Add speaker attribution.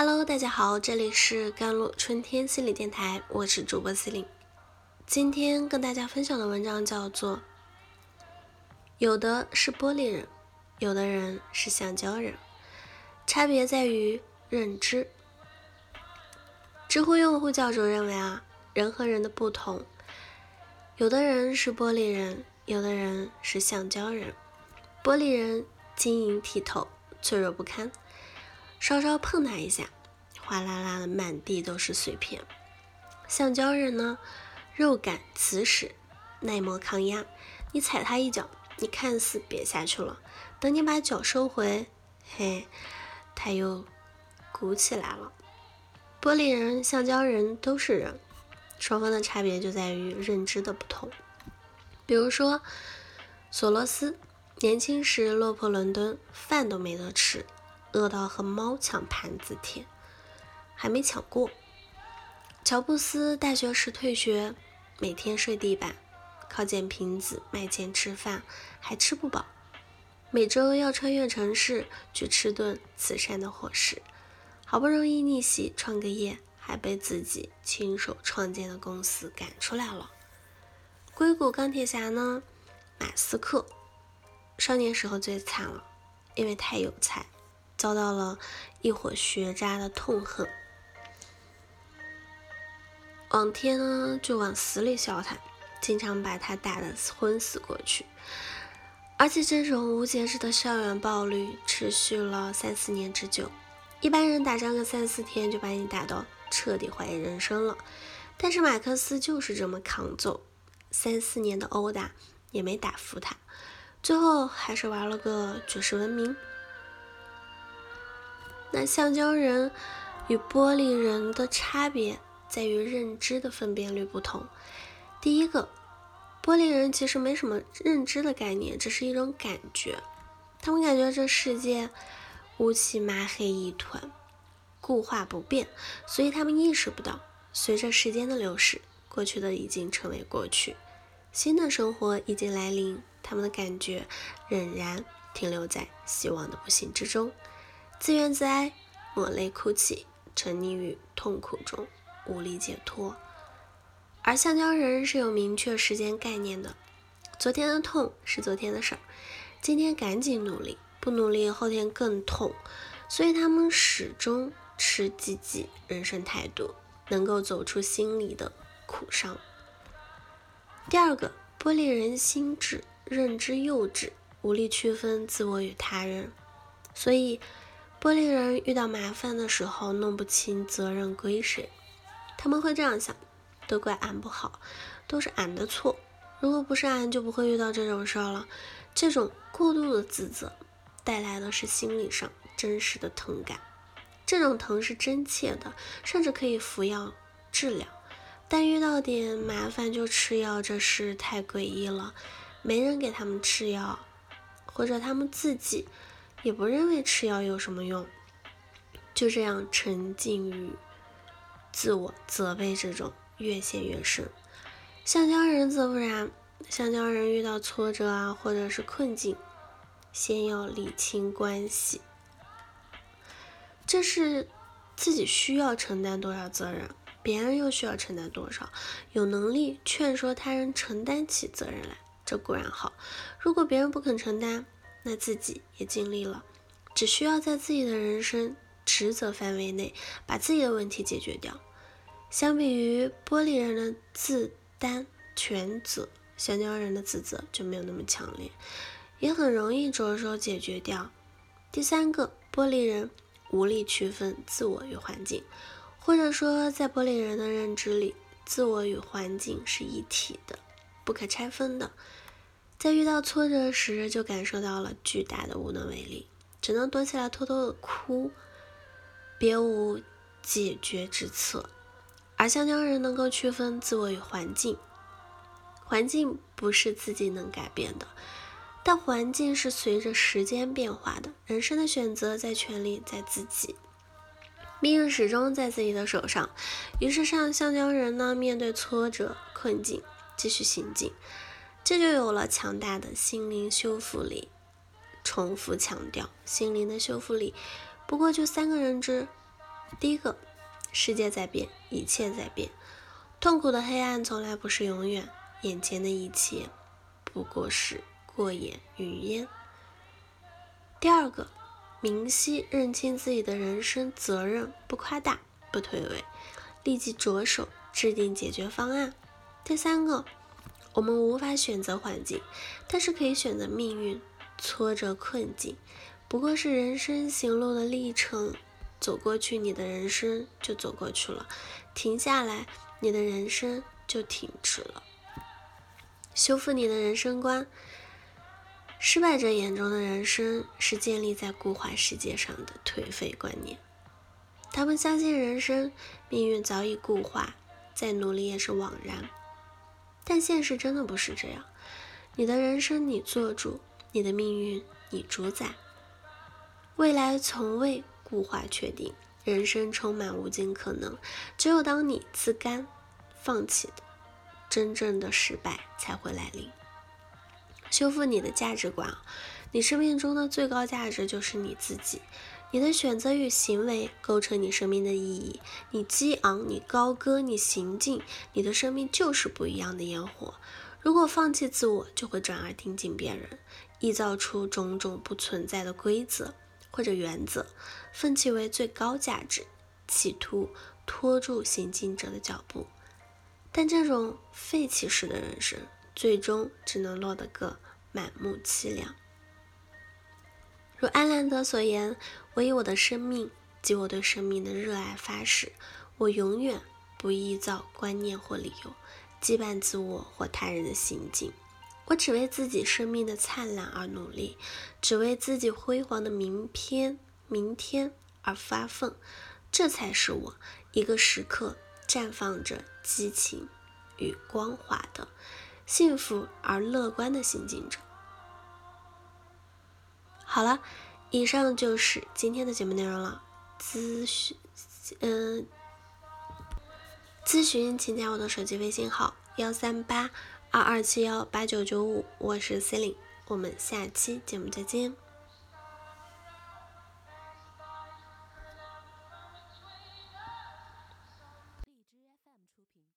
Speaker 1: Hello，大家好，这里是甘露春天心理电台，我是主播司令。今天跟大家分享的文章叫做：有的是玻璃人，有的人是橡胶人，差别在于认知。知乎用户教主认为啊，人和人的不同，有的人是玻璃人，有的人是橡胶人。玻璃人晶莹剔透，脆弱不堪。稍稍碰它一下，哗啦啦的满地都是碎片。橡胶人呢，肉感瓷实，耐磨抗压。你踩它一脚，你看似瘪下去了，等你把脚收回，嘿，它又鼓起来了。玻璃人、橡胶人都是人，双方的差别就在于认知的不同。比如说，索罗斯年轻时落魄伦敦，饭都没得吃。饿到和猫抢盘子舔，还没抢过。乔布斯大学时退学，每天睡地板，靠捡瓶子卖钱吃饭，还吃不饱。每周要穿越城市去吃顿慈善的伙食，好不容易逆袭创个业，还被自己亲手创建的公司赶出来了。硅谷钢铁侠呢？马斯克少年时候最惨了，因为太有才。遭到了一伙学渣的痛恨，往天呢就往死里笑他，经常把他打得昏死过去。而且这种无节制的校园暴力持续了三四年之久，一般人打仗个三四天就把你打到彻底怀疑人生了。但是马克思就是这么抗揍，三四年的殴打也没打服他，最后还是玩了个举世闻名。那橡胶人与玻璃人的差别在于认知的分辨率不同。第一个，玻璃人其实没什么认知的概念，只是一种感觉。他们感觉这世界乌漆麻黑一团，固化不变，所以他们意识不到，随着时间的流逝，过去的已经成为过去，新的生活已经来临，他们的感觉仍然停留在希望的不幸之中。自怨自哀，抹泪哭泣，沉溺于痛苦中，无力解脱。而橡胶人是有明确时间概念的，昨天的痛是昨天的事儿，今天赶紧努力，不努力后天更痛。所以他们始终持积极人生态度，能够走出心里的苦伤。第二个，玻璃人心智认知幼稚，无力区分自我与他人，所以。玻璃人遇到麻烦的时候，弄不清责任归谁，他们会这样想：都怪俺不好，都是俺的错。如果不是俺，就不会遇到这种事儿了。这种过度的自责，带来的是心理上真实的疼感。这种疼是真切的，甚至可以服药治疗。但遇到点麻烦就吃药，这事太诡异了。没人给他们吃药，或者他们自己。也不认为吃药有什么用，就这样沉浸于自我责备之中，越陷越深。橡胶人则不然，橡胶人遇到挫折啊，或者是困境，先要理清关系，这是自己需要承担多少责任，别人又需要承担多少，有能力劝说他人承担起责任来，这固然好。如果别人不肯承担，那自己也尽力了，只需要在自己的人生职责范围内把自己的问题解决掉。相比于玻璃人的自担全责，橡胶人的自责就没有那么强烈，也很容易着手解决掉。第三个，玻璃人无力区分自我与环境，或者说在玻璃人的认知里，自我与环境是一体的，不可拆分的。在遇到挫折时，就感受到了巨大的无能为力，只能躲起来偷偷的哭，别无解决之策。而橡胶人能够区分自我与环境，环境不是自己能改变的，但环境是随着时间变化的。人生的选择在权力在自己，命运始终在自己的手上。于是，上橡胶人呢，面对挫折困境，继续行进。这就有了强大的心灵修复力。重复强调，心灵的修复力，不过就三个认知：第一个，世界在变，一切在变，痛苦的黑暗从来不是永远，眼前的一切不过是过眼云烟。第二个，明晰认清自己的人生责任，不夸大，不推诿，立即着手制定解决方案。第三个，我们无法选择环境，但是可以选择命运。挫折困境，不过是人生行路的历程，走过去，你的人生就走过去了；停下来，你的人生就停止了。修复你的人生观。失败者眼中的人生是建立在固化世界上的颓废观念，他们相信人生命运早已固化，再努力也是枉然。但现实真的不是这样，你的人生你做主。你的命运你主宰，未来从未固化确定，人生充满无尽可能。只有当你自甘放弃的，真正的失败才会来临。修复你的价值观，你生命中的最高价值就是你自己，你的选择与行为构成你生命的意义。你激昂，你高歌，你行进，你的生命就是不一样的烟火。如果放弃自我，就会转而盯紧别人。臆造出种种不存在的规则或者原则，奉其为最高价值，企图拖住行进者的脚步。但这种废弃式的人生，最终只能落得个满目凄凉。如安兰德所言：“我以我的生命及我对生命的热爱发誓，我永远不臆造观念或理由，羁绊自我或他人的行径。”我只为自己生命的灿烂而努力，只为自己辉煌的明天明天而发奋，这才是我一个时刻绽放着激情与光华的幸福而乐观的行进者。好了，以上就是今天的节目内容了。咨询，嗯，咨询请加我的手机微信号：幺三八。二二七幺八九九五，我是 c e l i n e 我们下期节目再见。